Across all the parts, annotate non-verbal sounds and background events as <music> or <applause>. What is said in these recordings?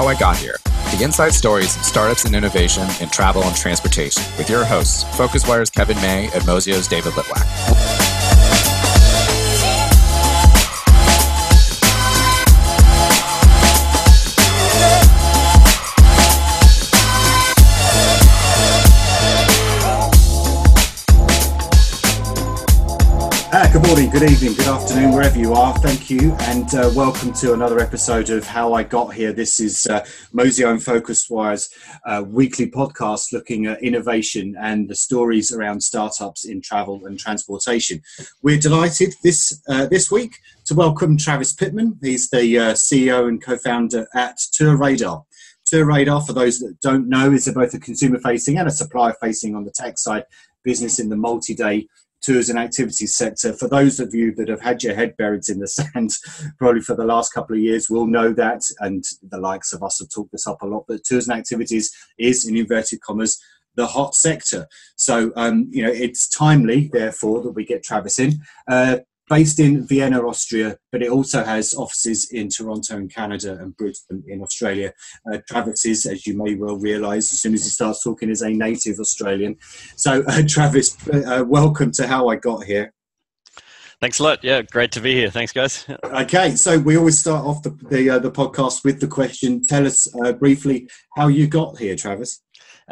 How I Got Here the inside stories of startups and innovation in travel and transportation with your hosts, PhocusWire's Kevin May and Mozio's David Litwak. Good morning, good evening, good afternoon, wherever you are. Thank you, and uh, welcome to another episode of How I Got Here. This is uh, Mozio and PhocusWire's uh, weekly podcast looking at innovation and the stories around startups in travel and transportation. We're delighted this uh, this week to welcome Travis Pittman. He's the uh, CEO and co-founder at TourRadar. Tour Radar, for those that don't know, is both a consumer-facing and a supplier-facing on the tech side business in the multi-day tours and activities sector. For those of you that have had your head buried in the <laughs> sand probably for the last couple of years will know that, and the likes of us have talked this up a lot, but tours and activities is, in inverted commas, the hot sector. So, um, you know, it's timely, therefore, that we get Travis in. Uh, based in Vienna, Austria, but it also has offices in Toronto in Canada and Brisbane in Australia. Uh, Travis is, as you may well realise, as soon as he starts talking, is a native Australian. So, uh, Travis, uh, welcome to How I Got Here. Thanks a lot. Yeah, great to be here. Thanks, guys. Okay, so we always start off the the, uh, the podcast with the question. Tell us uh, briefly how you got here, Travis.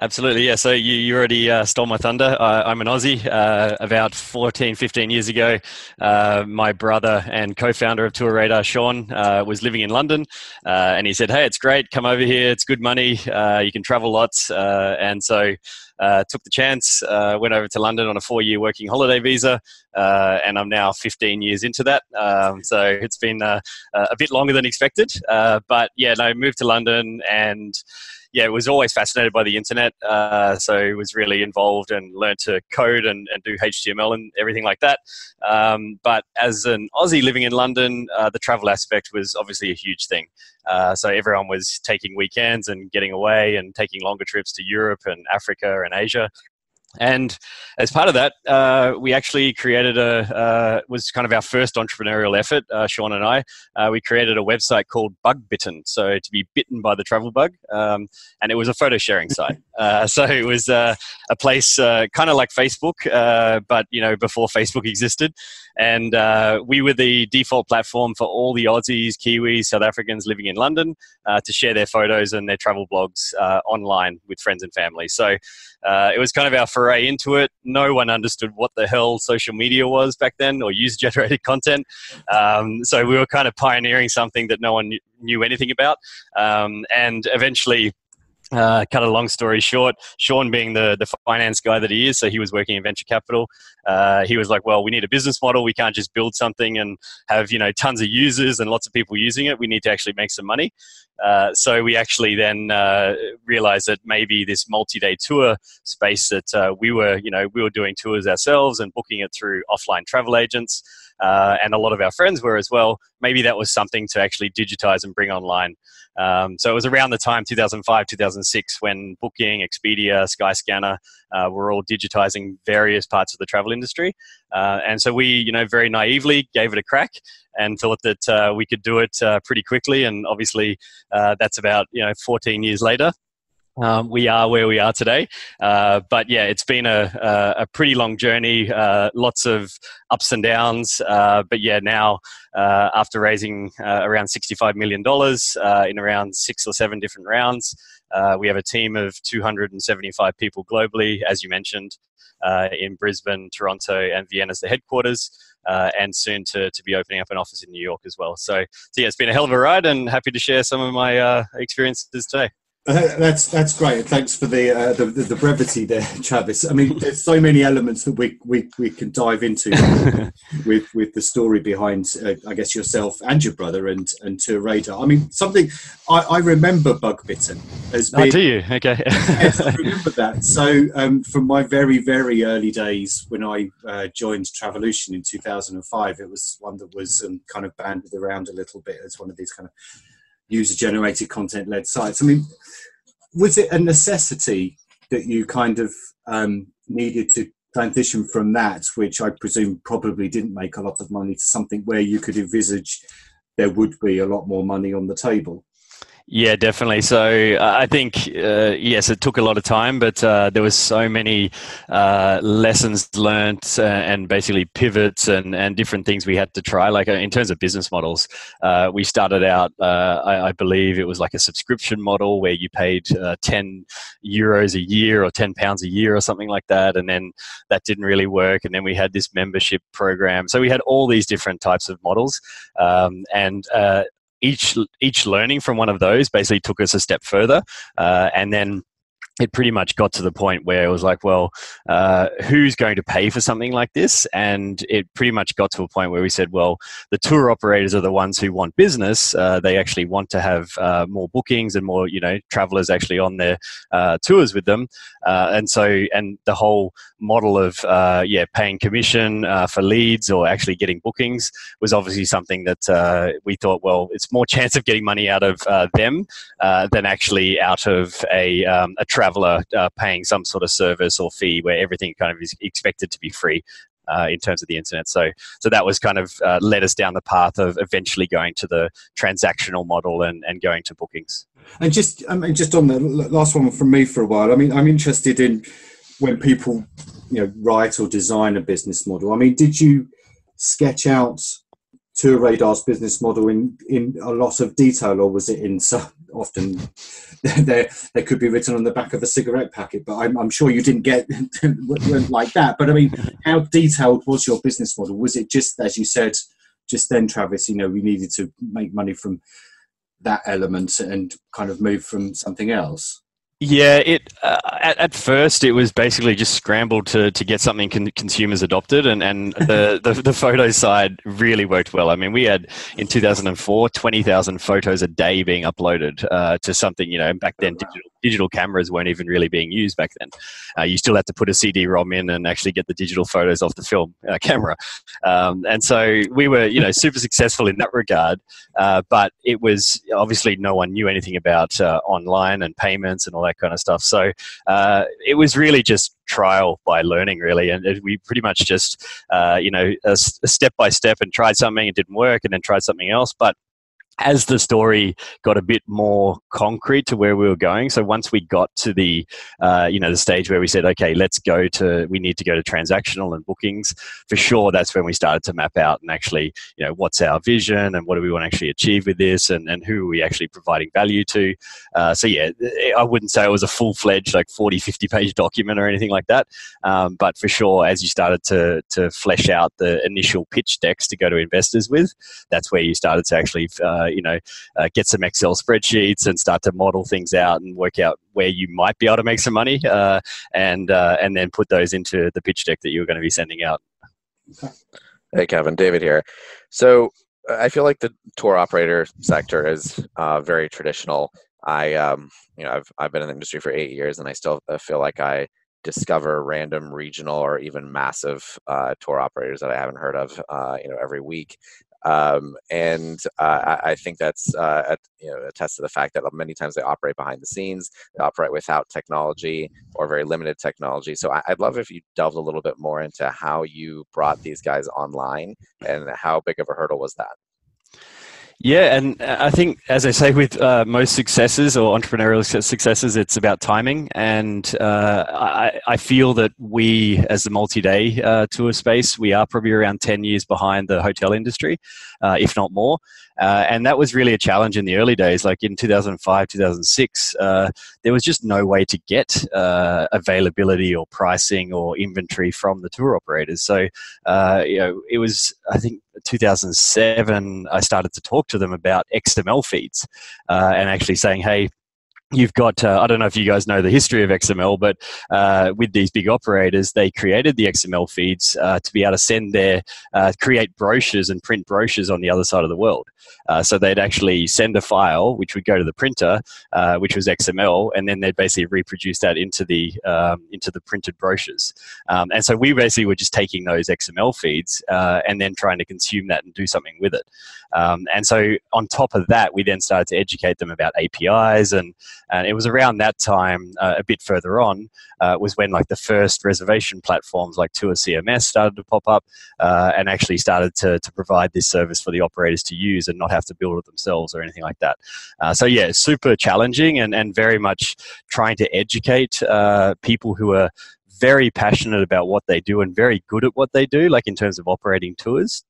Absolutely, yeah. So you, you already uh, stole my thunder. Uh, I'm an Aussie. Uh, about 14, 15 years ago, uh, my brother and co-founder of TourRadar, Sean, uh, was living in London, uh, and he said, "Hey, it's great. Come over here. It's good money. you can travel lots." and so took the chance. went over to London on a four-year working holiday visa, and I'm now 15 years into that. Um, so it's been a bit longer than expected. but yeah, no, moved to London and yeah, was always fascinated by the internet. Uh, so was really involved and learned to code and, and do HTML and everything like that. Um, but as an Aussie living in London, uh, the travel aspect was obviously a huge thing. Uh, so everyone was taking weekends and getting away and taking longer trips to Europe and Africa and Asia. And as part of that, uh, we actually created a uh, was kind of our first entrepreneurial effort. Uh, Sean and I, uh, we created a website called Bug Bitten, so to be bitten by the travel bug, um, and it was a photo sharing site. <laughs> Uh, so it was uh, a place kind of like Facebook, but you know before Facebook existed, and we were the default platform for all the Aussies, Kiwis, South Africans living in London to share their photos and their travel blogs online with friends and family. So it was kind of our foray into it. No one understood what the hell social media was back then or user generated <laughs> content. Um, so we were kind of pioneering something that no one knew anything about. Um, and eventually, uh, cut a long story short, Sean being the, the finance guy that he is, so he was working in venture capital. Uh, he was like, "Well, we need a business model. We can't just build something and have you know tons of users and lots of people using it. We need to actually make some money." Uh, so we actually then uh, realized that maybe this multi-day tour space that uh, we were, you know, we were doing tours ourselves and booking it through offline travel agents, uh, and a lot of our friends were as well. Maybe that was something to actually digitize and bring online. Um, so it was around the time 2005, 2006 when Booking, Expedia, Skyscanner uh, were all digitizing various parts of the travel industry, and so we, you know, very naively gave it a crack and thought that uh, we could do it uh, pretty quickly. And obviously, uh, that's about you know 14 years later. Um, we are where we are today. Uh, but yeah, it's been a, a, a pretty long journey, uh, lots of ups and downs. Uh, but yeah, now uh, after raising uh, around $65 million in around six or seven different rounds, Uh, we have a team of 275 people globally, as you mentioned, uh, in Brisbane, Toronto, and Vienna as the headquarters. Uh, and soon to, to be opening up an office in New York as well. So, so, yeah, it's been a hell of a ride and happy to share some of my experiences today. Uh, that's that's great. Thanks for the, uh, the, the brevity there, <laughs> Travis. I mean, there's so many elements that we we, we can dive into <laughs> with with the story behind, uh, I guess yourself and your brother and and TourRadar. I mean, something I, I remember Bug Bitten as being. Oh, do you? Okay. <laughs> yes, I remember that. So um, from my very very early days when I uh, joined Travolution in 2005, it was one that was um, kind of banded around a little bit as one of these kind of user generated content led sites. I mean, was it a necessity that you kind of um, needed to transition from that, which I presume probably didn't make a lot of money, to something where you could envisage there would be a lot more money on the table? Yeah, definitely. So uh, I think uh, yes, it took a lot of time, but uh, there was so many uh, lessons learned uh, and basically pivots and, and different things we had to try. Like in terms of business models, we started out, I, I, believe it was like a subscription model where you paid ten euros a year or ten pounds a year or something like that, and then that didn't really work. And then we had this membership program. So we had all these different types of models, um, and each each learning from one of those basically took us a step further, uh, and then it pretty much got to the point where it was like, well, uh, who's going to pay for something like this? And it pretty much got to a point where we said, well, the tour operators are the ones who want business. Uh, they actually want to have uh, more bookings and more, you know, travelers actually on their uh, tours with them. Uh, and so, and the whole model of, uh, yeah, paying commission for leads or actually getting bookings was obviously something that we thought, well, it's more <laughs> chance of getting money out of them than actually out of a, um, a travel traveler uh, paying some sort of service or fee where everything kind of is expected to be free. Uh, in terms of the internet, so so that was kind of uh, led us down the path of eventually going to the transactional model and, and going to bookings. And just I mean, just on the last one from me for a while. I mean, I'm interested in when people you know write or design a business model. I mean, did you sketch out TourRadar's business model in in a lot of detail, or was it in some often <laughs> there they could be written on the back of a cigarette packet, but I'm, I'm sure you didn't get <laughs> like that. But I mean, how detailed was your business model? Was it just as you said just then, Travis? You know, we needed to make money from that element and kind of move from something else. Yeah, it uh, at, at, first it was basically just scrambled to, to get something con- consumers adopted, and, and the, <laughs> the, the photo side really worked well. I mean, we had in 2004 20,000 photos a day being uploaded uh, to something, you know, back then digital digital cameras weren't even really being used back then. Uh, you still had to put a CD-ROM in and actually get the digital photos off the film uh, camera. Um, and so we were, you know, super successful in that regard. Uh, but it was obviously no one knew anything about uh, online and payments and all that kind of stuff. So uh, it was really just trial by learning really and we pretty much just uh, you know a, a step by step and tried something it didn't work and then tried something else but as the story got a bit more concrete to where we were going so once we got to the uh, you know the stage where we said okay let's go to we need to go to transactional and bookings for sure that's when we started to map out and actually you know what's our vision and what do we want to actually achieve with this and, and who are we actually providing value to. Uh, so yeah i wouldn't say it was a full-fledged like 40 50 page document or anything like that um, but for sure as you started to to flesh out the initial pitch decks to go to investors with that's where you started to actually uh, you know, uh, get some Excel spreadsheets and start to model things out and work out where you might be able to make some money, uh, and uh, and then put those into the pitch deck that you're going to be sending out. Hey, Kevin, David here. So I feel like the tour operator sector is uh, very traditional. I, um, you know, I've I've been in the industry for eight years, and I still feel like I discover random regional or even massive uh, tour operators that I haven't heard of, uh, you know, every week. Um, and uh, I, I, think that's uh, at, you know attests to the fact that many times they operate behind the scenes, they operate without technology or very limited technology. So I, would love if you delved a little bit more into how you brought these guys online and how big of a hurdle was that. Yeah, and uh, I think, as I say, with uh, most successes or entrepreneurial successes, it's about timing. And uh, I, I, feel that we, as the multi-day uh, tour space, we are probably around ten years behind the hotel industry, uh, if not more. Uh, and that was really a challenge in the early days. Like in 2005, 2006, there was just no way to get availability or pricing or inventory from the tour operators. So, you know, it was, I think, 2007, I started to talk to them about XML feeds uh, and actually saying, hey, you've got uh, i don't know if you guys know the history of xml but uh, with these big operators they created the xml feeds uh, to be able to send their uh, create brochures and print brochures on the other side of the world. Uh, so they'd actually send a file which would go to the printer uh, which was xml and then they'd basically reproduce that into the um, into the printed brochures. Um, and so we basically were just taking those xml feeds and then trying to consume that and do something with it. Um, and so on top of that we then started to educate them about apis and And it was around that time, uh, a bit further on, uh, was when like the first reservation platforms like TourCMS started to pop up uh, and actually started to, to provide this service for the operators to use and not have to build it themselves or anything like that. Uh, so yeah, super challenging and, and very much trying to educate uh, people who are very passionate about what they do and very good at what they do, like in terms of operating tours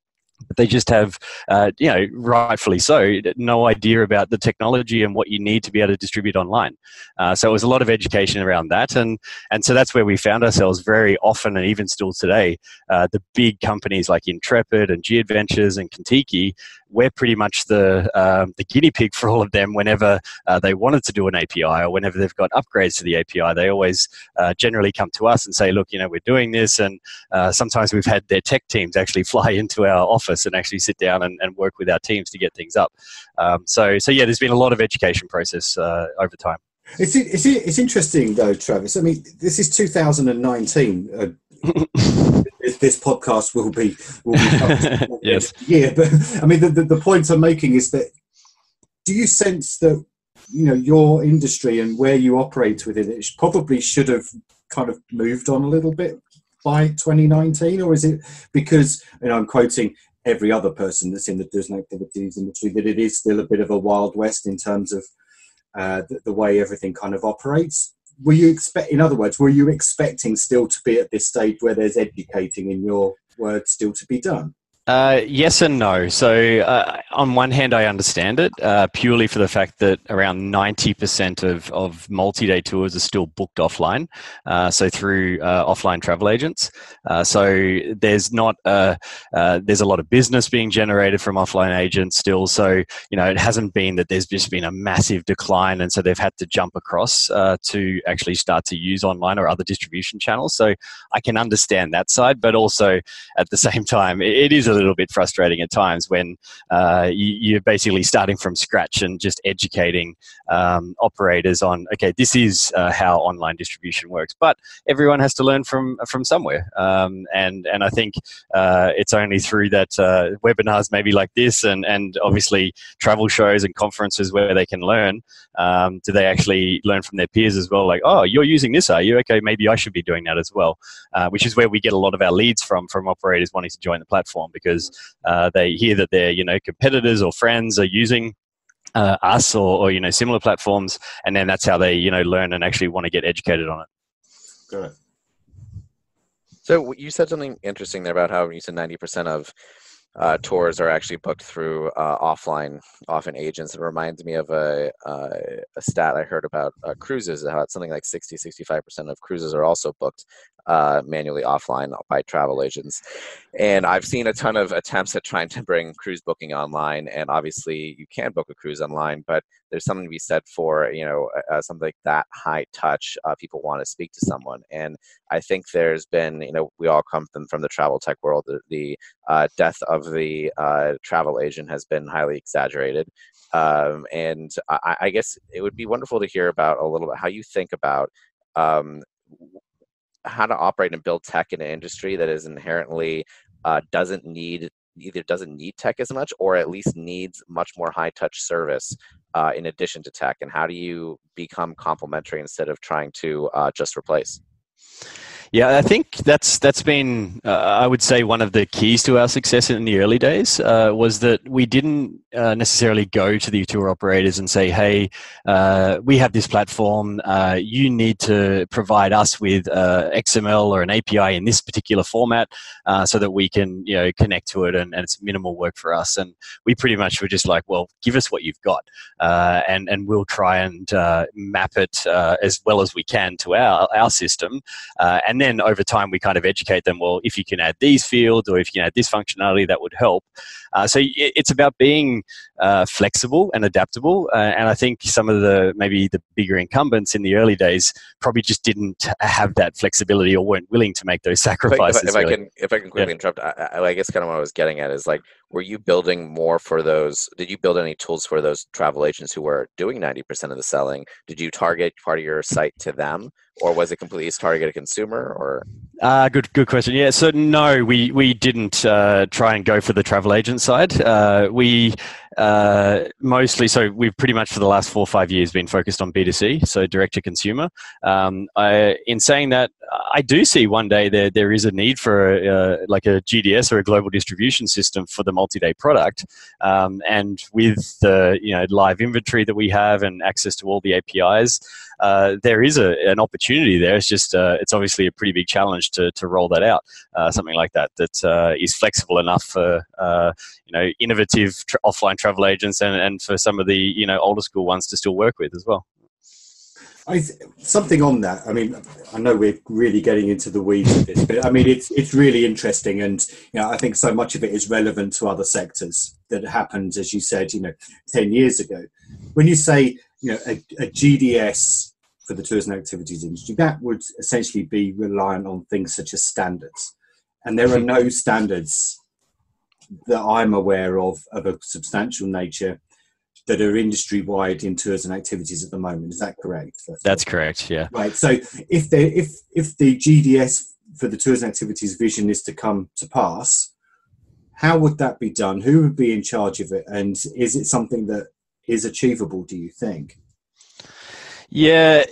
they just have, uh, you know, rightfully so, no idea about the technology and what you need to be able to distribute online. Uh, so it was a lot of education around that, and and so that's where we found ourselves very often, and even still today, uh, the big companies like Intrepid and G Adventures and Contiki we're pretty much the um, the guinea pig for all of them. Whenever uh, they wanted to do an API or whenever they've got upgrades to the API, they always uh, generally come to us and say, "Look, you know, we're doing this." And uh, sometimes we've had their tech teams actually <laughs> fly into our office and actually sit down and, and work with our teams to get things up. Um, so, so yeah, there's been a lot of education process uh, over time. It's, it's, it's interesting though, Travis. I mean, this is 2019. <laughs> This, podcast will be will be <laughs> yes. yeah but i mean the, the, the point i'm making is that do you sense that you know your industry and where you operate within it probably should have kind of moved on a little bit by 2019 or is it because you know i'm quoting every other person that's in the doesn't activities industry that it is still a bit of a wild west in terms of uh, the, the way everything kind of operates were you expect in other words were you expecting still to be at this stage where there's educating in your words still to be done uh, yes and no. So, uh, on one hand, I understand it uh, purely for the fact that around 90% of, of multi day tours are still booked offline, uh, so through uh, offline travel agents. Uh, so, there's not a, there's a lot of business being generated from offline agents still. So, you know, it hasn't been that there's just been a massive decline, and so they've had to jump across to actually start to use online or other distribution channels. So, I can understand that side, but also at the same time, it, it is a little bit frustrating at times when uh, you, are basically starting from scratch and just educating um, operators on okay, this is uh, how online distribution works. But everyone has to learn from from somewhere, um, and and I think uh, it's only through that uh, webinars maybe like this, and and obviously travel shows and conferences where they can learn. Um, do they actually learn from their peers as well? Like, oh, you're using this, are you? Okay, maybe I should be doing that as well. Uh, which is where we get a lot of our leads from from operators wanting to join the platform because because uh, they hear that their you know competitors or friends are using uh, us or, or, you know similar platforms, and then that's how they you know learn and actually want to get educated on it. Got it. So you said something interesting there about how you said ninety percent of uh, tours are actually booked through uh, offline, often agents. It reminds me of a, uh, a stat I heard about uh, cruises, how it's something like 60, 65% of cruises are also booked uh, manually offline by travel agents. And I've seen a ton of attempts at trying to bring cruise booking online. And obviously, you can book a cruise online, but there's something to be said for you know uh, something like that high touch. Uh, people want to speak to someone, and I think there's been you know we all come from, from the travel tech world. The, the uh, death of the uh, travel agent has been highly exaggerated. Um, and I, I, guess it would be wonderful to hear about a little bit how you think about um, how to operate and build tech in an industry that is inherently uh, doesn't need either doesn't need tech as much or at least needs much more high touch service uh, in addition to tech and how do you become complementary instead of trying to uh, just replace yeah, I think that's that's been uh, I would say one of the keys to our success in the early days uh, was that we didn't uh, necessarily go to the tour operators and say, "Hey, uh, we have this platform. Uh, you need to provide us with uh, XML or an API in this particular format so that we can you know connect to it and, and, it's minimal work for us." And we pretty much were just like, "Well, give us what you've got, and and we'll try and map it as well as we can to our our system." and and then over time we kind of educate them well if you can add these fields or if you can add this functionality that would help. Uh, so it's about being uh, flexible and adaptable. Uh, and i think some of the maybe the bigger incumbents in the early days probably just didn't have that flexibility or weren't willing to make those sacrifices if, I, if I can if i can quickly yeah. interrupt I, I guess kind of what i was getting at is like were you building more for those did you build any tools for those travel agents who were doing 90% of the selling? Did you target part of your site to them or was it completely targeted consumer or? Uh, good good question. Yeah so no we we didn't uh, try and go for the travel agent side. Uh, we uh, mostly, so we've pretty much for the last four or five years been focused on B2C, so direct to consumer. Um, I, in saying that, I do see one day there, there is a need for a, uh, like a GDS or a global distribution system for the multi-day product. Um, and with the you know live inventory that we have and access to all the APIs, uh, there is a, an opportunity there. It's just uh, it's obviously a pretty big challenge to, to roll that out. Uh, something like that that uh, is flexible enough for uh, you know innovative tra- offline travel agents and, and for some of the you know older school ones to still work with as well. I th- something on that. I mean, I know we're really getting into the weeds of this, but I mean, it's it's really interesting, and you know, I think so much of it is relevant to other sectors that happened, as you said, you know, ten years ago. When you say, you know, a, a GDS for the tourism activities industry, that would essentially be reliant on things such as standards, and there are no standards that I'm aware of of a substantial nature that are industry wide in tourism activities at the moment. Is that correct? That's correct. Yeah. Right. So if the if if the GDS for the tourism activities vision is to come to pass, how would that be done? Who would be in charge of it? And is it something that is achievable? Do you think? Yeah,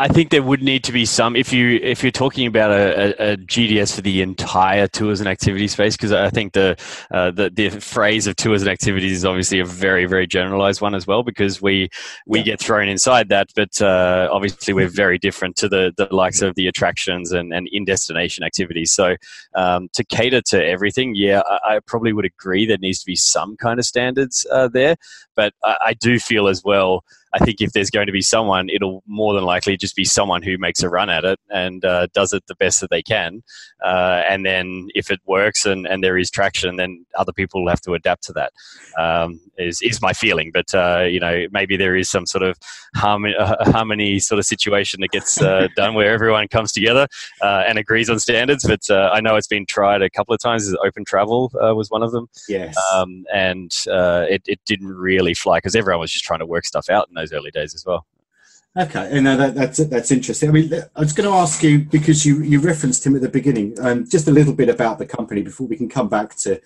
I think there would need to be some if you if you're talking about a, a, a GDS for the entire tours and activity space because I think the, uh, the the phrase of tours and activities is obviously a very very generalized one as well because we we yeah. get thrown inside that but uh, obviously we're very different to the the likes of the attractions and, and in destination activities so um, to cater to everything yeah I, I, probably would agree there needs to be some kind of standards uh, there but I, I do feel as well I think if there's going to be someone, it'll more than likely just be someone who makes a run at it and uh, does it the best that they can. Uh, and then if it works and, and there is traction, then other people will have to adapt to that. Um, is is my feeling. But uh, you know, maybe there is some sort of harmony, uh, harmony sort of situation that gets uh, <laughs> done where everyone comes together uh, and agrees on standards. But I know it's been tried a couple of times. Open travel was one of them. Yes. Um, and it, it didn't really fly because everyone was just trying to work stuff out in those early days as well. Okay, and that, that's that's interesting. I mean, I was going to ask you because you you referenced him at the beginning, um, just a little bit about the company before we can come back to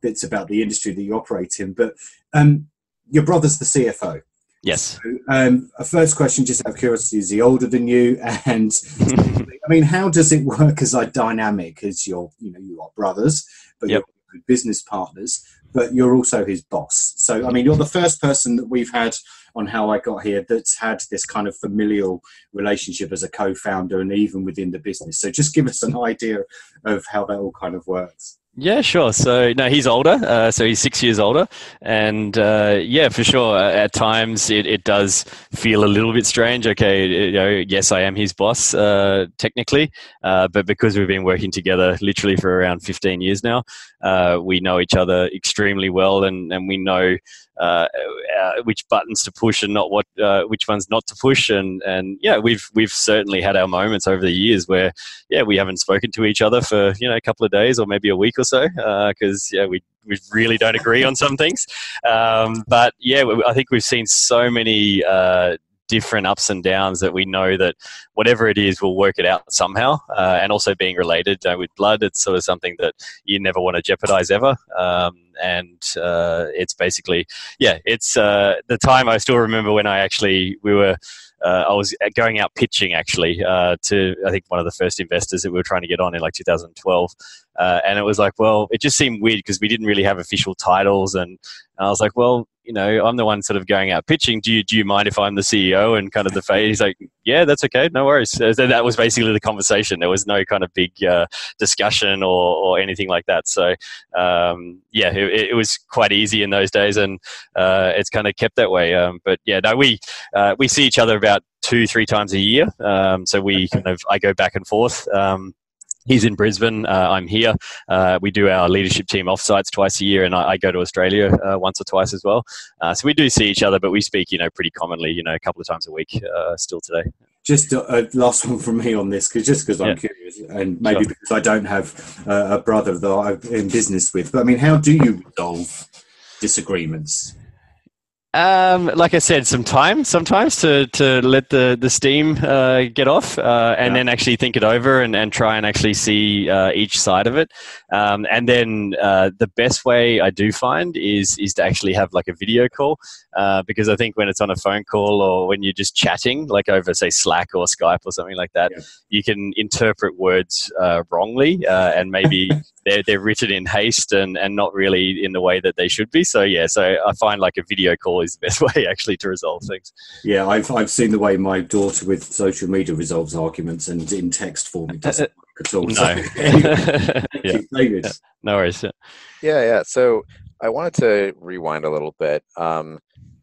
bits about the industry that you operate in. But um, your brother's the CFO. Yes. So, um, a first question, just out of curiosity, is he older than you? <laughs> And I mean, how does it work as a dynamic? As you're, you know, you are brothers, but yep. you're business partners but you're also his boss. So, I mean, you're the first person that we've had on how I got here that's had this kind of familial relationship as a co founder and even within the business. So, just give us an idea of how that all kind of works. Yeah, sure. So no, he's older. Uh, so he's six years older, and uh, yeah, for sure. At times, it, it does feel a little bit strange. Okay, you know, yes, I am his boss uh, technically, uh, but because we've been working together literally for around fifteen years now, uh, we know each other extremely well, and and we know uh, uh, which buttons to push and not what uh, which ones not to push. And and yeah we've we've certainly had our moments over the years where yeah we haven't spoken to each other for you know a couple of days or maybe a week or so because uh, yeah we we really don't agree on some things. Um, but yeah I think we've seen so many uh, different ups and downs that we know that whatever it is, we'll work it out somehow. Uh, and also being related uh, with blood, it's sort of something that you never want to jeopardize ever. Um, and uh, it's basically, yeah, it's uh, the time I still remember when I actually, we were. Uh, I was going out pitching actually uh, to I think one of the first investors that we were trying to get on in like 2012, uh, and it was like, well, it just seemed weird because we didn't really have official titles, and, and I was like, well, you know, I'm the one sort of going out pitching. Do you do you mind if I'm the CEO and kind of the face? He's like, yeah, that's okay, no worries. So that was basically the conversation. There was no kind of big uh, discussion or, or anything like that. So um, yeah, it, it, was quite easy in those days, and uh, it's kind of kept that way. Um, but yeah, no, we uh, we see each other about two three times a year. Um, so we kind of I go back and forth. Um, he's in Brisbane. Uh, I'm here. Uh, we do our leadership team offsites twice a year, and I, I go to Australia uh, once or twice as well. Uh, so we do see each other, but we speak, you know, pretty commonly, you know, a couple of times a week uh, still today. Just a, last one from me on this, because just because I'm yeah. curious, and maybe sure. because I don't have a brother that I'm in business with. But I mean, how do you resolve disagreements? Um, like I said, some time sometimes to, to let the, the steam uh, get off uh, and yeah. then actually think it over and, and try and actually see uh, each side of it. Um, and then uh, the best way I do find is is to actually have like a video call uh, because I think when it's on a phone call or when you're just chatting, like over say Slack or Skype or something like that, yeah. you can interpret words uh, wrongly and maybe <laughs> they're, they're written in haste and, and not really in the way that they should be. So yeah, so I find like a video call is the best <laughs> way actually to resolve things. Yeah, I've I've seen the way my daughter with social media resolves arguments, and in text form it doesn't <laughs> work at all. No, <laughs> so, yeah. yeah. no worries. Yeah, yeah. So I wanted to rewind a little bit. Um,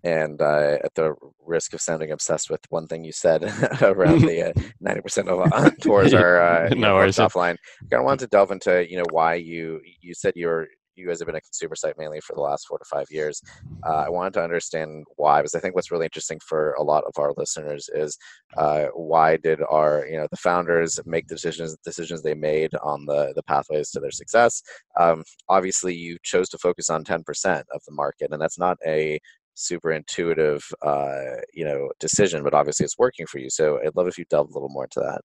and uh, at the risk of sounding obsessed with one thing you said <laughs> around <laughs> the uh, ninety uh, percent of uh, <laughs> tours are uh, no offline, I kind of wanted to delve into you know why you you said you were you guys have been a consumer site mainly for the last four to five years. Uh, I wanted to understand why, because I think what's really interesting for a lot of our listeners is uh, why did our, you know, the founders make the decisions decisions they made on the the pathways to their success. Um, obviously, you chose to focus on 10% of the market, and that's not a super intuitive, uh, you know, decision, but obviously it's working for you. So I'd love if you delve a little more into that.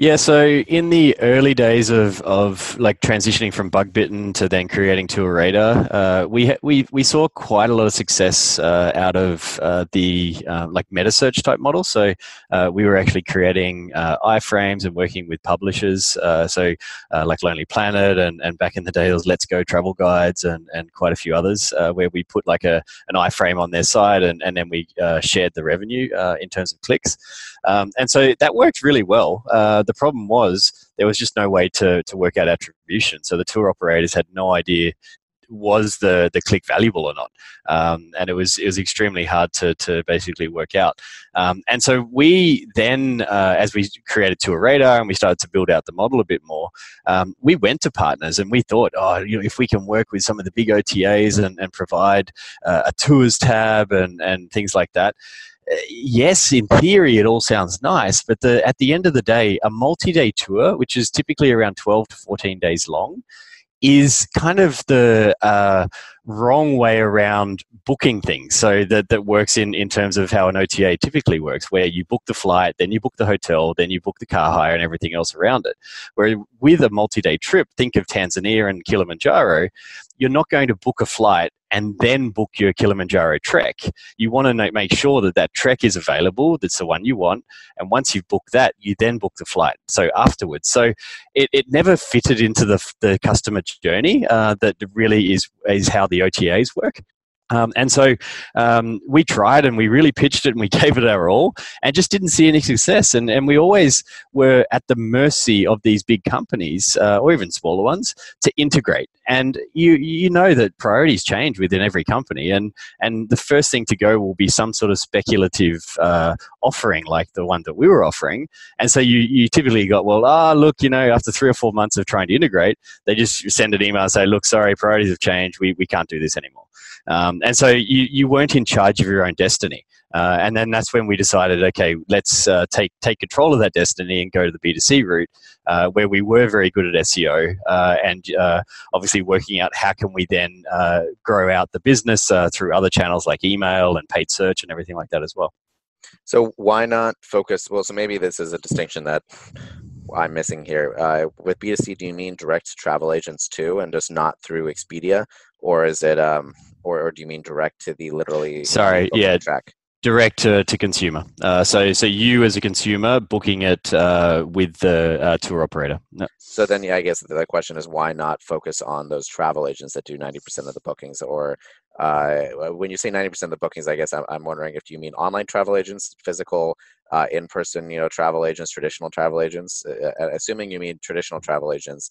Yeah, so in the early days of, of like transitioning from Bugbitten to then creating TourRadar, uh, we we we saw quite a lot of success uh, out of uh, the um, like meta search type model. So uh, we were actually creating uh, iframes and working with publishers. Uh, so like Lonely Planet and, and back in the day, was Let's Go Travel Guides and, and quite a few others where we put like a an iframe on their side and, and then we shared the revenue in terms of clicks. Um, and so that worked really well the problem was there was just no way to, to work out attribution. So the tour operators had no idea was the the click valuable or not, um, and it was it was extremely hard to to basically work out. Um, and so we then, uh, as we created TourRadar and we started to build out the model a bit more, um, we went to partners and we thought, oh, you know, if we can work with some of the big OTAs and, and provide uh, a tours tab and and things like that yes, in theory, it all sounds nice, but the, at the end of the day, a multi day tour, which is typically around 12 to 14 days long, is kind of the uh, wrong way around booking things. So that, that works in, in terms of how an OTA typically works, where you book the flight, then you book the hotel, then you book the car hire and everything else around it. Where with a multi day trip, think of Tanzania and Kilimanjaro, you're not going to book a flight and then book your Kilimanjaro trek. You want to make sure that that trek is available, that's the one you want. And once you've booked that, you then book the flight. So afterwards. So it, it never fitted into the, the customer journey uh, that really is, is how the OTAs work. Um, and so um, we tried and we really pitched it and we <laughs> gave it our all and just didn't see any success. And, and we always were at the mercy of these big companies uh, or even smaller ones to integrate. And you, you know that priorities change within every company. And, and the first thing to go will be some sort of speculative uh, offering like the one that we were offering. And so you, you typically got, well, ah, look, you know, after three or four months of trying to integrate, they just send an email and say, look, sorry, priorities have changed. We, we can't do this anymore. Um, and so you, you weren't in charge of your own destiny. Uh, and then that's when we decided, okay, let's uh, take take control of that destiny and go to the B2C route, uh, where we were very good at SEO uh, and uh, obviously working out how can we then uh, grow out the business through other channels like email and paid search and everything like that as well. So why not focus? Well, so maybe this is a distinction that I'm missing here. with B2C, do you mean direct travel agents too, and just not through Expedia, or is it? Um, or, or do you mean direct to the literally? Sorry, yeah, track direct to, to consumer. Uh, so so you as a consumer booking it uh, with the uh, tour operator. No. So then, yeah, I guess the question is why not focus on those travel agents that do ninety percent of the bookings, or uh, when you say ninety percent of the bookings, I guess I'm, I'm wondering if you mean online travel agents, physical. Uh, in-person, you know, travel agents, traditional travel agents. Uh, assuming you mean traditional travel agents,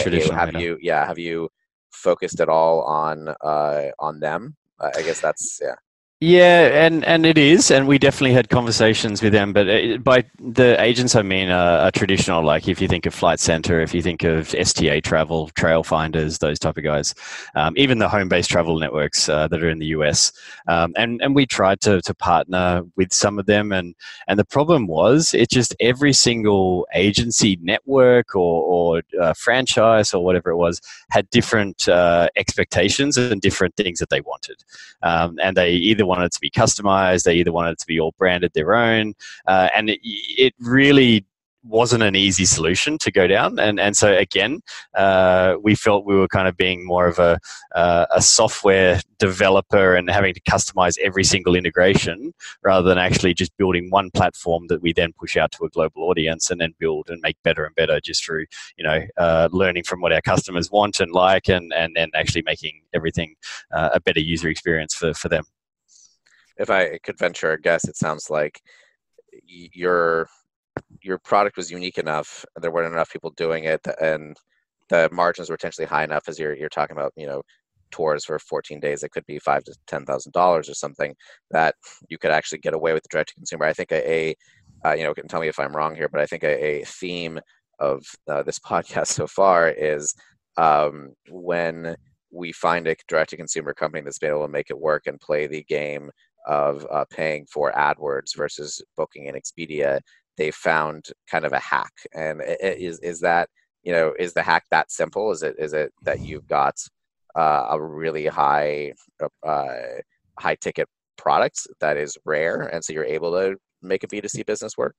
traditional, have yeah. you, yeah, have you focused at all on uh, on them. I guess that's yeah. Yeah, and, and it is, and we definitely had conversations with them. But it, by the agents, I mean uh, a traditional, like if you think of Flight Centre, if you think of STA Travel, Trailfinders, those type of guys, um, even the home-based travel networks uh, that are in the US, um, and and we tried to to partner with some of them, and and the problem was it just every single agency network or or uh, franchise or whatever it was had different uh, expectations and different things that they wanted, um, and they either wanted to be customized. They either wanted it to be all branded their own, uh, and it, it, really wasn't an easy solution to go down. And and so again, uh, we felt we were kind of being more of a uh, a software developer and having to customize every single integration rather than actually just building one platform that we then push out to a global audience and then build and make better and better just through you know uh, learning from what our customers want and like and and then actually making everything uh, a better user experience for for them if I could venture a guess, it sounds like your your product was unique enough. There weren't enough people doing it, and the margins were potentially high enough. As you're you're talking about, you know, tours for 14 days it could be five to ten thousand dollars or something that you could actually get away with direct to consumer. I think a, a uh, you know, can tell me if I'm wrong here, but I think a, a theme of uh, this <laughs> podcast so far is um, when we find a direct to consumer company that's been able to make it work and play the game of uh, paying for AdWords versus booking in Expedia, they found kind of a hack. And is is that you know is the hack that simple? Is it is it that you've got uh, a really high uh, high ticket product that is rare, and so you're able to make a B2C business work?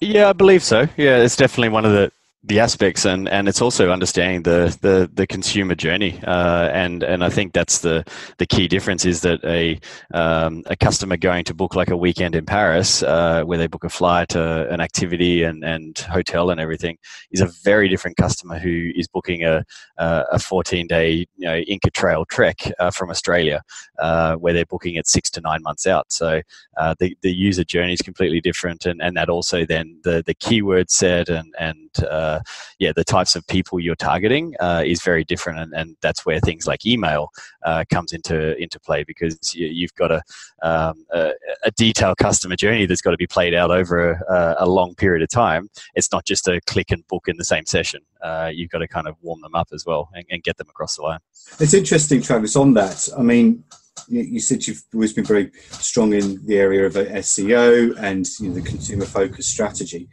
Yeah, I believe so. Yeah, it's definitely one of the the aspects and and it's also understanding the the, the consumer journey uh, and and I think that's the the key difference is that a um, a customer going to book like a weekend in Paris uh, where they book a flight uh, an activity and and hotel and everything is a very different customer who is booking a a 14 day you know Inca Trail trek uh, from Australia uh, where they're booking it six to nine months out. So uh, the the user journey is completely different and and that also then the the keyword set and and uh, yeah, the types of people you're targeting uh, is very different, and, and that's where things like email uh, comes into into play because you, have got a, um, a, a detailed customer journey that's got to be played out over a, a, long period of time. It's not just a click and book in the same session. Uh, you've got to kind of warm them up as well and, and get them across the line. It's interesting, Travis. On that, I mean, you said you've always been very strong in the area of SEO and you know, the consumer focused strategy.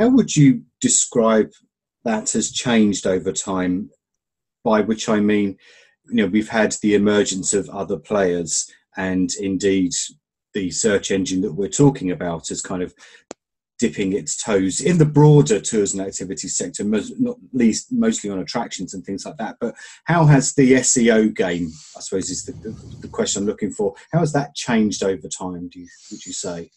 How would you describe that has changed over time? By which I mean, you know, we've had the emergence of other players, and indeed, the search engine that we're talking about is kind of dipping its toes in the broader tourism and activities sector, not least mostly on attractions and things like that. But how has the SEO game, I suppose, is the, the, the question I'm looking for? How has that changed over time? Do you, would you say?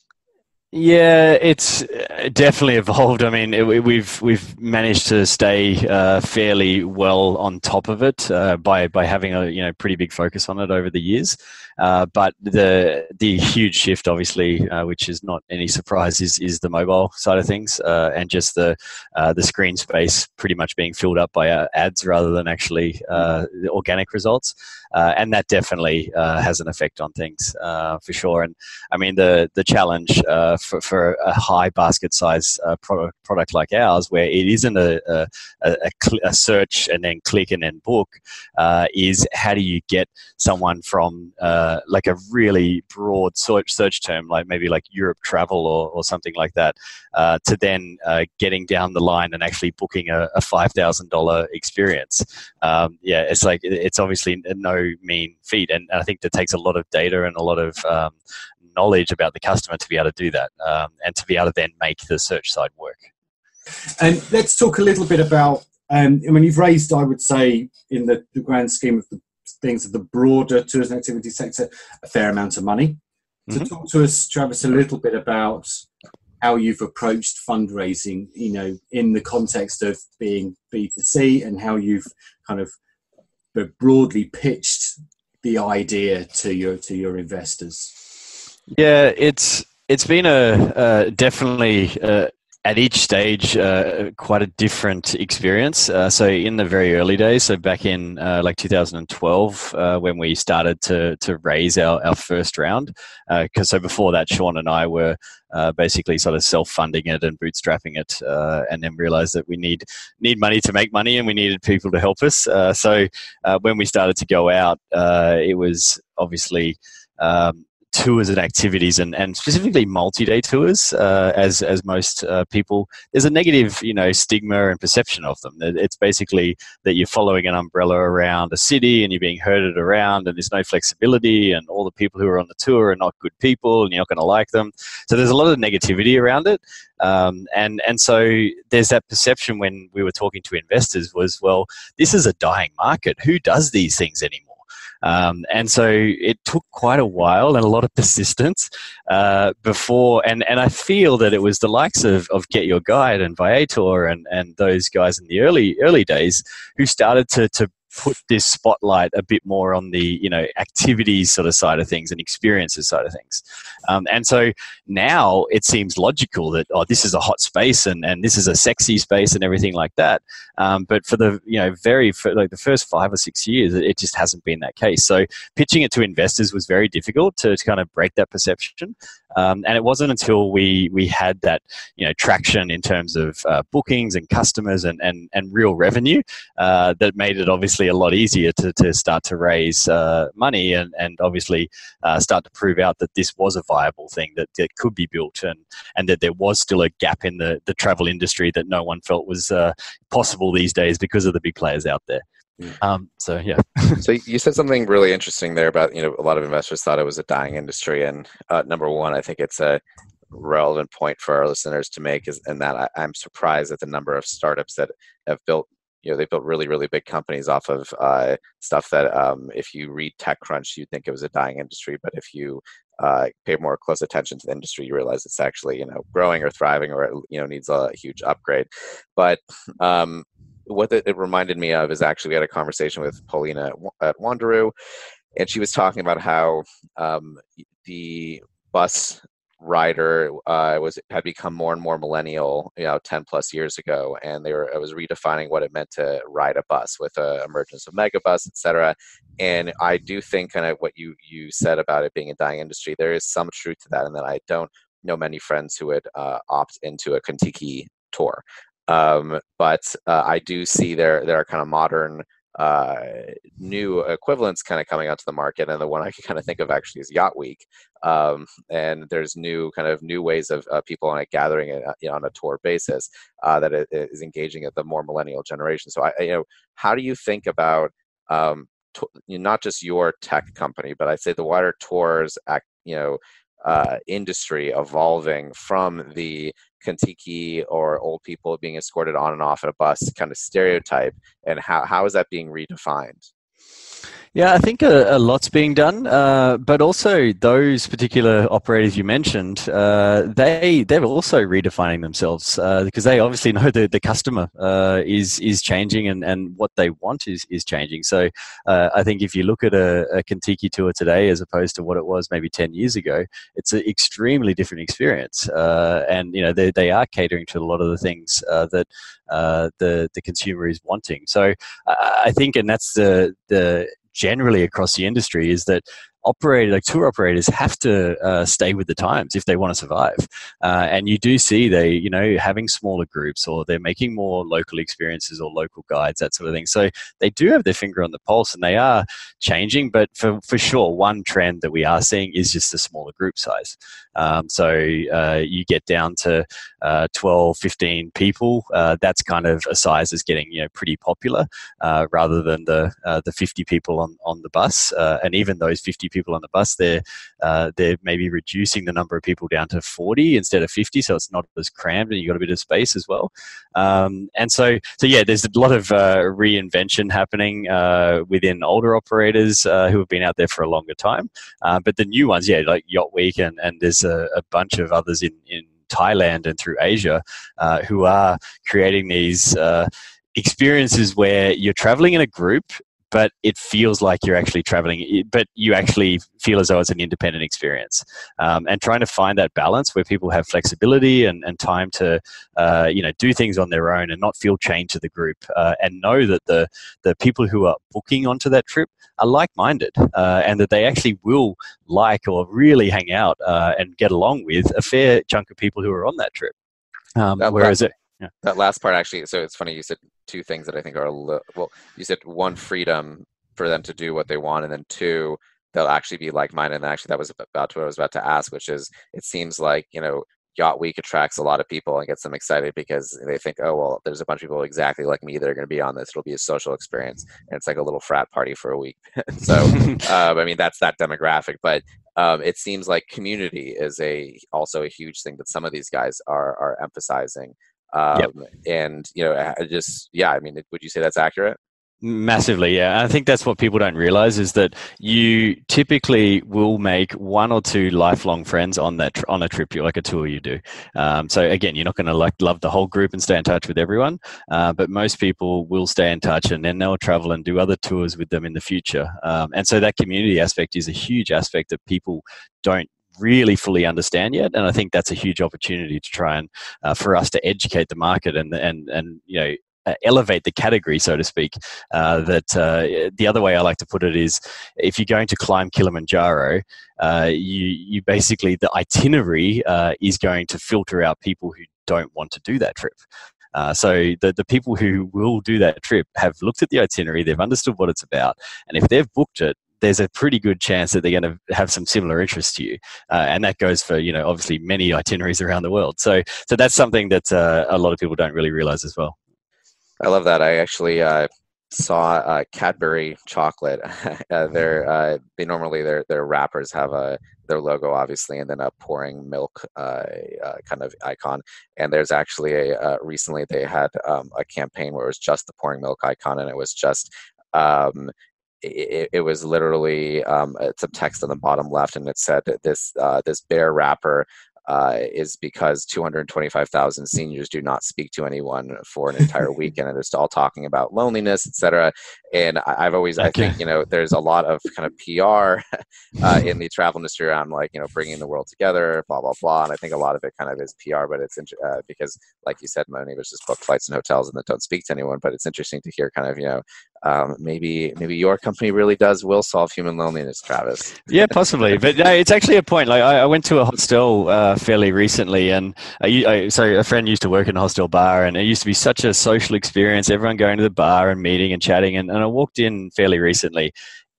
Yeah, it's uh, definitely evolved. I mean, it, we've we've managed to stay uh, fairly well on top of it uh, by by having a you know pretty big focus on it over the years. Uh, but the the huge shift, obviously, uh, which is not any surprise, is is the mobile side of things uh, and just the the screen space pretty much being filled up by ads rather than actually organic results. and that definitely has an effect on things for sure. And I mean, the the challenge for, for a high basket size uh, product, product like ours, where it isn't a, a, a, a search and then click and then book, uh, is how do you get someone from uh, like a really broad search, search term, like maybe like Europe travel or, or something like that, uh, to then uh, getting down the line and actually booking a, a $5,000 experience. Um, yeah, it's like, it's obviously no mean feat. And I think that takes a lot of data and a lot of um, knowledge about the customer to be able to do that um, and to be able to then make the search side work. And let's talk a little bit about, um, I mean, you've raised, I would say, in the, the grand scheme of the things of the broader tourism activity sector, a fair amount of money. Mm-hmm. So talk to us, Travis, a little bit about how you've approached fundraising, you know, in the context of being B2C and how you've kind of broadly pitched the idea to your to your investors. Yeah, it's it's been a, a definitely at each stage, uh, quite a different experience. Uh, so in the very early days, so back in uh, like 2012, uh, when we started to to raise our, our first round, because uh, so before that, Sean and I were uh, basically sort of self funding it and bootstrapping it, and then realized that we need need money to make money, and we needed people to help us. so when we started to go out, it was obviously. Um, tours and activities and, and specifically multi-day tours uh, as, as most uh, people there's a negative you know stigma and perception of them. It's basically that you're following an umbrella around a city and you're being herded around and there's no flexibility and all the people who are on the tour are not good people and you're not going to like them. So there's a lot of negativity around it. Um, and and so there's that perception when we were talking to investors was well this is a dying market. Who does these things anymore um, and so it took quite a while and a lot of persistence uh, before, and, and I feel that it was the likes of, of GetYourGuide and Viator and, and those guys in the early early days who started to, to put this spotlight a bit more on the you know activities sort of side of things and experiences side of things. Um, and so now it seems logical that oh this is a hot space and, and this is a sexy space and everything like that. Um, but for the you know very for like the first five or six years it just hasn't been that case. So pitching it to investors was very difficult to, to kind of break that perception um, and it wasn't until we we had that you know traction in terms of uh, bookings and customers and and, and real revenue uh, that made it obviously a lot easier to, to start to raise uh, money and and obviously uh, start to prove out that this was a viable thing that, that could be built and and that there was still a gap in the the travel industry that no one felt was uh, possible these days because of the big players out there. Um, so yeah. so you said something really interesting there about you know a lot of investors thought it was a dying industry, and uh, number one, I think it's a relevant point for our listeners to make is in that I, I'm surprised at the number of startups that have built you know they built really really big companies off of uh, stuff that um, if you read TechCrunch you'd think it was a dying industry, but if you uh, pay more close attention to the industry, you realize it's actually you know growing or thriving or you know needs a huge upgrade. But um, what it reminded me of is actually we had a conversation with Paulina at Wanderu, and she was talking about how um, the bus rider uh, was had become more and more millennial, you know, ten plus years ago, and they were it was redefining what it meant to ride a bus with the emergence of megabus, etc. And I do think kind of what you you said about it being a dying industry, there is some truth to that, and that I don't know many friends who would uh, opt into a Contiki tour. Um, but uh, I do see there there are kind of modern uh, new equivalents kind of coming onto the market, and the one I can kind of think of actually is Yacht Week. Um, and there's new kind of new ways of uh, people on a gathering it, uh, you know, on a tour basis uh, that is engaging at the more millennial generation. So I, you know, how do you think about um, to, not just your tech company, but I'd say the wider tours, act, you know, uh, industry evolving from the Contiki or old people being escorted on and off at a bus kind of stereotype, and how, how is that being redefined? Yeah, I think a, a lot's being done, uh, but also those particular operators you mentioned, uh, they they're also redefining themselves uh, because they obviously know the the customer uh, is is changing and, and what they want is is changing. So uh, I think if you look at a, a Contiki tour today as opposed to what it was maybe ten years ago, it's an extremely different experience, uh, and you know they they are catering to a lot of the things that the the consumer is wanting. So I think, and that's the the generally across the industry is that operators, like tour operators, have to uh, stay with the times if they want to survive. Uh, and you do see they, you know, having smaller groups or they're making more local experiences or local guides, that sort of thing. So they do have their finger on the pulse and they are changing. But for, for sure, one trend that we are seeing is just the smaller group size. Um, so uh, you get down to uh, 12, 15 people. Uh, that's kind of a size that's getting, you know, pretty popular uh, rather than the, the 50 people on, on the bus. and even those 50 people on the bus, they're uh, they're maybe reducing the number of people down to 40 instead of 50, so it's not as crammed, and you've got a bit of space as well. Um, and so, so yeah, there's a lot of uh, reinvention happening uh, within older operators uh, who have been out there for a longer time. Uh, but the new ones, yeah, like Yacht Week, and, and there's a, a bunch of others in in Thailand and through Asia uh, who are creating these experiences where you're traveling in a group but it feels like you're actually traveling, but you actually feel as though it's an independent experience. Um, and trying to find that balance where people have flexibility and, and time to, uh, you know, do things on their own and not feel chained to the group uh, and know that the, the people who are booking onto that trip are like-minded uh, and that they actually will like or really hang out uh, and get along with a fair chunk of people who are on that trip. Um, whereas it, yeah. that last part actually, so it's funny you said two things that I think are li- well. You said one freedom for them to do what they want, and then two they'll actually be like-minded. And actually, that was about to what I was about to ask, which is it seems like you know Yacht Week attracts a lot of people and gets them excited because they think, oh, well, there's a bunch of people exactly like me that are going to be on this. It'll be a social experience. And it's like a little frat party for a week. <laughs> so, <laughs> um, I mean, that's that demographic. But um, it seems like community is a also a huge thing that some of these guys are, are emphasizing. Um, yep. And, you know, just, yeah, I mean, would you say that's accurate? Massively, yeah. I think that's what people don't realize is that you typically will make one or two lifelong friends on that tr- on a trip, you like a tour you do. Um, so again, you're not going to like love the whole group and stay in touch with everyone, uh, but most people will stay in touch and then they'll travel and do other tours with them in the future. Um, and so that community aspect is a huge aspect that people don't really fully understand yet and i think that's a huge opportunity to try and uh, for us to educate the market and and and you know elevate the category, so to speak. Uh, that uh, the other way I like to put it is, if you're going to climb Kilimanjaro, uh, you you basically the itinerary uh, is going to filter out people who don't want to do that trip. Uh, so the, the people who will do that trip have looked at the itinerary, they've understood what it's about, and if they've booked it, there's a pretty good chance that they're going to have some similar interests to you, uh, and that goes for you know obviously many itineraries around the world. So so that's something that uh, a lot of people don't really realize as well. I love that. I actually uh, saw uh, Cadbury chocolate. <laughs> uh, they're uh, they normally their their wrappers have a their logo obviously, and then a pouring milk uh, uh, kind of icon. And there's actually a recently they had um, a campaign where it was just the pouring milk icon, and it was just um, it, it, was literally um, some text on the bottom left, and it said that this uh, this bare wrapper uh, is because 225,000 seniors do not speak to anyone for an entire <laughs> weekend and they're all talking about loneliness, etc. And I, have always, okay. I think, you know, there's a lot of kind of PR <laughs> uh, in the travel industry around like, you know, bringing the world together, blah, blah, blah. And I think a lot of it kind of is PR, but it's uh, because, like you said, Moni was just book flights and hotels and that don't speak to anyone. But it's interesting to hear kind of, you know, um, maybe maybe your company really does will solve human loneliness, Travis. yeah, possibly. But no, it's actually a point. Like I, I went to a hostel uh, fairly recently, and I, I, so a friend used to work in a hostel bar, and it used to be such a social experience. Everyone going to the bar and meeting and chatting, and, and I walked in fairly recently,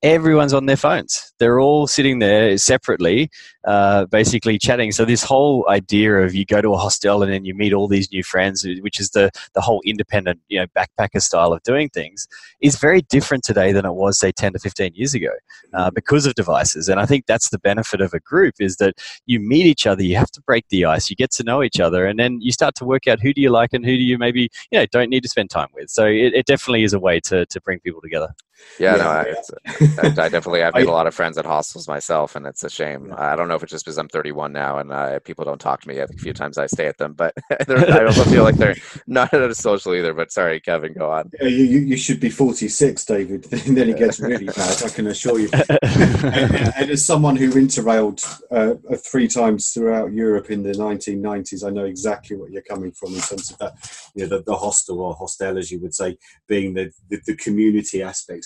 everyone's on their phones. They're all sitting there separately, uh, basically chatting. So this whole idea of you go to a hostel and then you meet all these new friends, which is the the whole independent, you know, backpacker style of doing things, is very different today than it was say ten to fifteen years ago, uh, because of devices. And I think that's the benefit of a group is that you meet each other, you have to break the ice, you get to know each other, and then you start to work out who do you like and who do you maybe you know don't need to spend time with. So it, it definitely is a way to to bring people together. Yeah, yeah. no, I, I, definitely I've <laughs> made a lot of friends at hostels myself, and it's a shame. I don't know if it's just because I'm 31 now and uh, people don't talk to me. a few times I stay at them, but <laughs> I <laughs> also feel like they're not as social either. But sorry, Kevin, go on. Yeah, you, you should be 46, David. and then it gets really bad. I can assure you. and, and, as someone who interrailed uh, three times throughout Europe in the 1990s, I know exactly what you're coming from in terms of that, you know, the, the hostel or hostel, as you would say, being the, the, the community aspect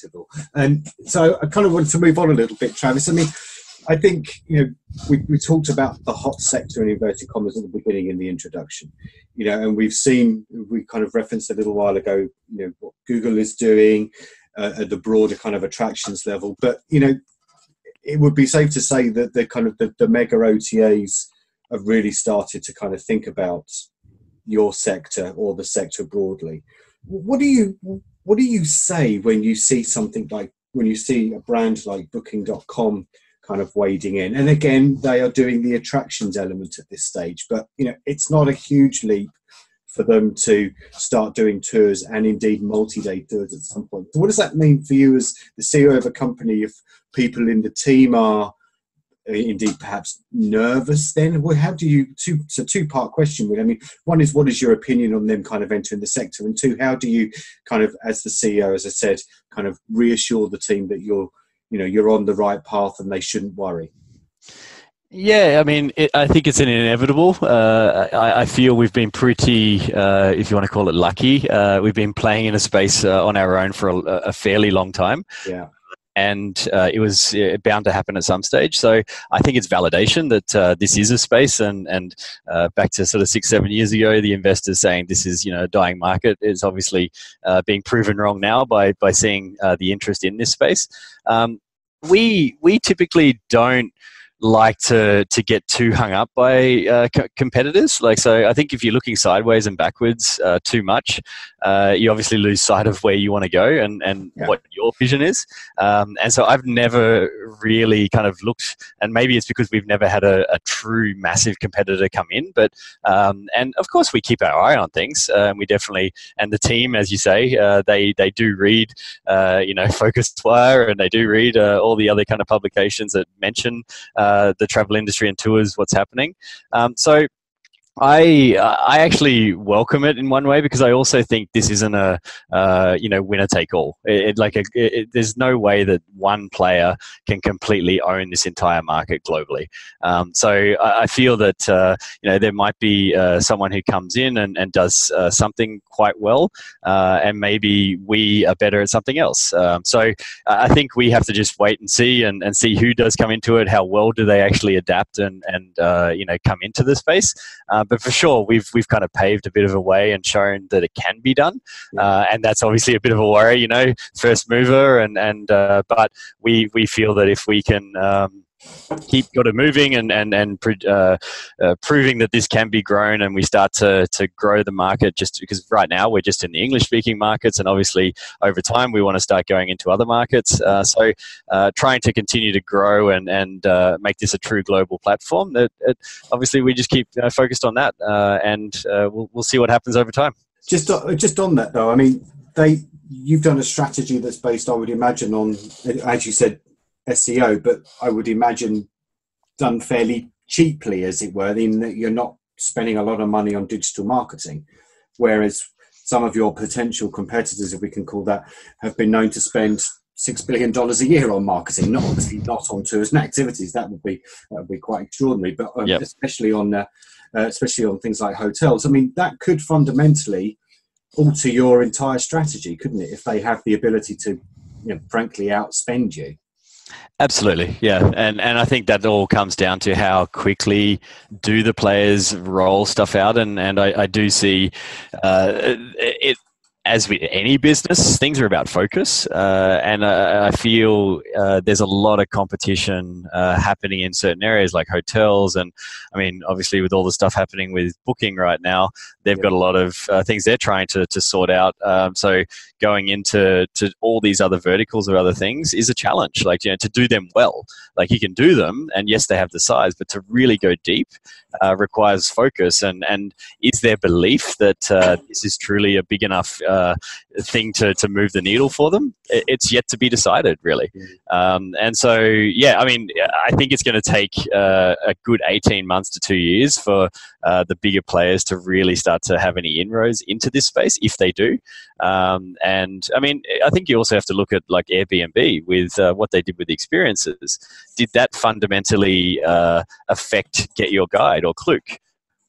And so I kind of wanted to move on a little bit, Travis. I mean, I think you know we, we talked about the hot sector in inverted commas at the beginning in the introduction, you know, and we've seen we kind of referenced a little while ago, you know, what Google is doing uh, at the broader kind of attractions level, but you know, it would be safe to say that the kind of the, the mega OTAs have really started to kind of think about your sector or the sector broadly. What do you what do you say when you see something like when you see a brand like Booking.com? kind of wading in. And again, they are doing the attractions element at this stage, but you know, it's not a huge leap for them to start doing tours and indeed multi-day tours at some point. So what does that mean for you as the CEO of a company if people in the team are indeed perhaps nervous then? Well how do you two it's a two part question i mean one is what is your opinion on them kind of entering the sector? And two how do you kind of as the ceo as i said kind of reassure the team that you're you know you're on the right path and they shouldn't worry? Yeah, I mean, it, I think it's an inevitable. Uh, I, I, feel we've been pretty, uh, if you want to call it lucky, uh, we've been playing in a space uh, on our own for a, a, fairly long time. Yeah and uh, it was uh, bound to happen at some stage. So I think it's validation that uh, this is a space, and and uh, back to sort of six seven years ago, the investors saying this is you know a dying market is obviously uh, being proven wrong now by by seeing uh, the interest in this space. Um, we we typically don't like to to get too hung up by uh, co- competitors. Like so, I think if you're looking sideways and backwards uh, too much, uh, you obviously lose sight of where you want to go and and yeah. what your vision is. Um, and so I've never really kind of looked, and maybe it's because we've never had a, a true massive competitor come in. But um, and of course we keep our eye on things. Uh, we definitely and the team, as you say, uh, they they do read, uh, you know, <laughs> PhocusWire, and they do read all the other kind of publications that mention. Uh, the travel industry and tours, what's happening. Um, so I I actually welcome it in one way because I also think this isn't a uh, you know winner take all. It, it, like a, it, there's no way that one player can completely own this entire market globally. Um, so I, I, feel that uh, you know there might be uh, someone who comes in and, and does uh, something quite well, uh, and maybe we are better at something else. Um, so I think we have to just wait and see and, and see who does come into it, how well do they actually adapt and and uh, you know come into the space but for sure, we've we've kind of paved a bit of a way and shown that it can be done, uh, and that's obviously a bit of a worry, you know, first mover, and and uh, but we we feel that if we can. Um, keep got it moving and and and uh, uh, proving that this can be grown and we start to to grow the market just because right now we're just in the English speaking markets and obviously over time we want to start going into other markets. Uh, so uh, trying to continue to grow and and uh, make this a true global platform that obviously we just keep uh, focused on that and we'll we'll see what happens over time. Just just on that though I mean they you've done a strategy that's based I would imagine on as you said SEO, but I would imagine done fairly cheaply, as it were, in that you're not spending a lot of money on digital marketing. Whereas some of your potential competitors, if we can call that, have been known to spend six billion dollars a year on marketing. Not obviously not on tours and activities. That would be that would be quite extraordinary. But um, yep. especially on uh, uh, especially on things like hotels. I mean, that could fundamentally alter your entire strategy, couldn't it? If they have the ability to, you know, frankly, outspend you. Absolutely, yeah, and and I think that all comes down to how quickly do the players roll stuff out, and and I, I do see uh, it as with any business, things are about focus, uh, and uh, I feel uh, there's a lot of competition uh, happening in certain areas like hotels, and I mean, obviously, with all the stuff happening with booking right now, they've got a lot of uh, things they're trying to, to sort out. Um, so going into to all these other verticals or other things is a challenge. Like you know, to do them well, like you can do them, and yes, they have the size, but to really go deep uh, requires focus. And and is there belief that this is truly a big enough uh, thing to, to move the needle for them. It's yet to be decided, really. Um, and so, yeah, I mean, I think it's going to take uh, a good 18 months to two years for uh, the bigger players to really start to have any inroads into this space, if they do. Um, and I mean, I think you also have to look at like Airbnb with uh, what they did with the experiences. Did that fundamentally uh, affect GetYourGuide or Klook?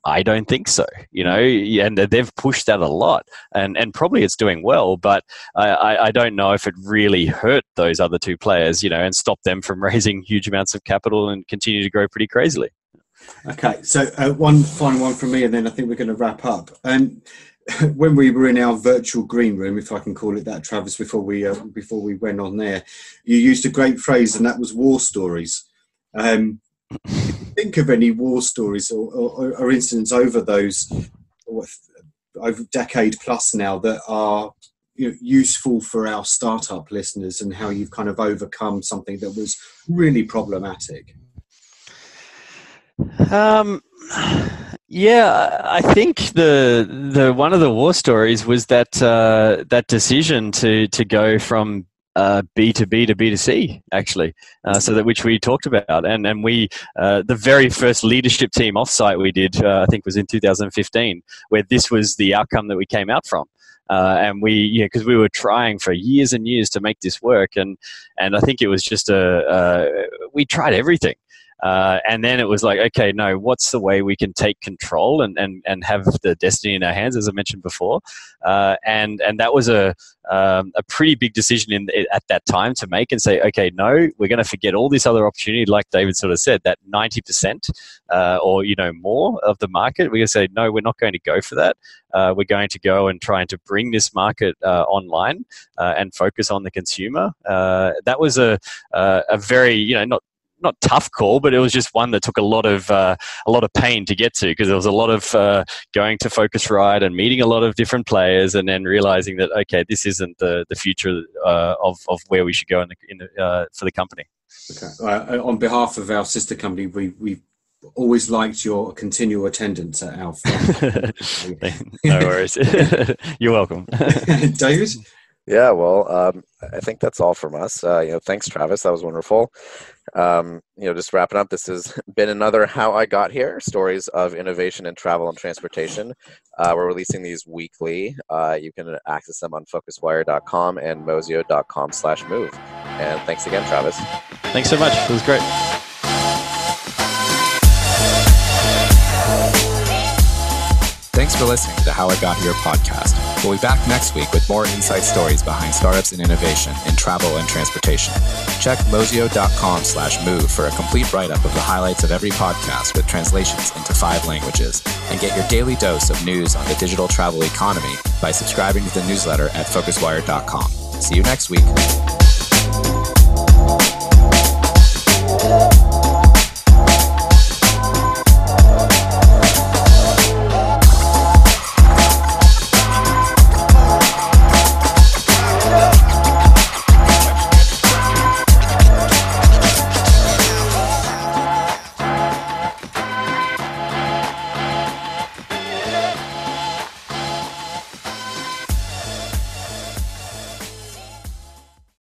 I don't think so. You know, and they've pushed that a lot, and and probably it's doing well, but I, I don't know if it really hurt those other two players. You know, and stopped them from <laughs> raising huge amounts of capital and continue to grow pretty crazily. Okay, so uh, one final one from me, and then I think we're going to wrap up. Um, <laughs> when we were in our virtual green room, if I can call it that, Travis, before we uh, before we went on there, you used a great phrase, and that was war stories. Um, think of any war stories or, or, or incidents over those over decade plus now that are useful for our startup listeners and how you've kind of overcome something that was really problematic? Um, yeah, I think the the one of the war stories was that uh, that decision to to go from uh, B2B to B2C, actually, uh, so that which we talked about. And, and we, uh, the very first leadership team offsite we did, uh, I think was in 2015, where this was the outcome that we came out from. Uh, and we, know, because we were trying for years and years to make this work, and and I think it was just a, we tried everything. Uh, and then it was like, okay, no, what's the way we can take control and, and, and have the destiny in our hands, as I mentioned before? Uh, and and that was a um, a pretty big decision in at that time to make and say, okay, no, we're going to forget all this other opportunity, like David sort of said, that ninety percent uh, or you know more of the market. We're going to say, no, we're not going to go for that. Uh, we're going to go and trying to bring this market uh, online uh, and focus on the consumer. That was a a very you know not not tough call, but it was just one that took a lot of uh, a lot of pain to get to because there was a lot of uh, going to Phocuswright and meeting a lot of different players, and then realizing that okay, this isn't the the future uh, of of where we should go in the, in the uh, for the company. Okay. Uh, on behalf of our sister company, we we always liked your continual attendance at our. <laughs> no worries. <laughs> You're welcome, <laughs> David. Yeah, well, um, I think that's all from us. Uh, you know, thanks, Travis. That was wonderful. Um, you know, just wrapping up. This has <laughs> been another "How I Got Here" stories of innovation in travel and transportation. Uh, we're releasing these weekly. Uh, you can access them on PhocusWire.com and Mozio.com/move. And thanks again, Travis. Thanks so much. It was great. Thanks for listening to How I Got Here podcast. We'll be back next week with more insight stories behind startups and innovation in travel and transportation. Check mozio.com slash move for a complete write-up of the highlights of every podcast with translations into five languages. And get your daily dose of news on the digital travel economy by subscribing to the newsletter at phocuswire.com. See you next week.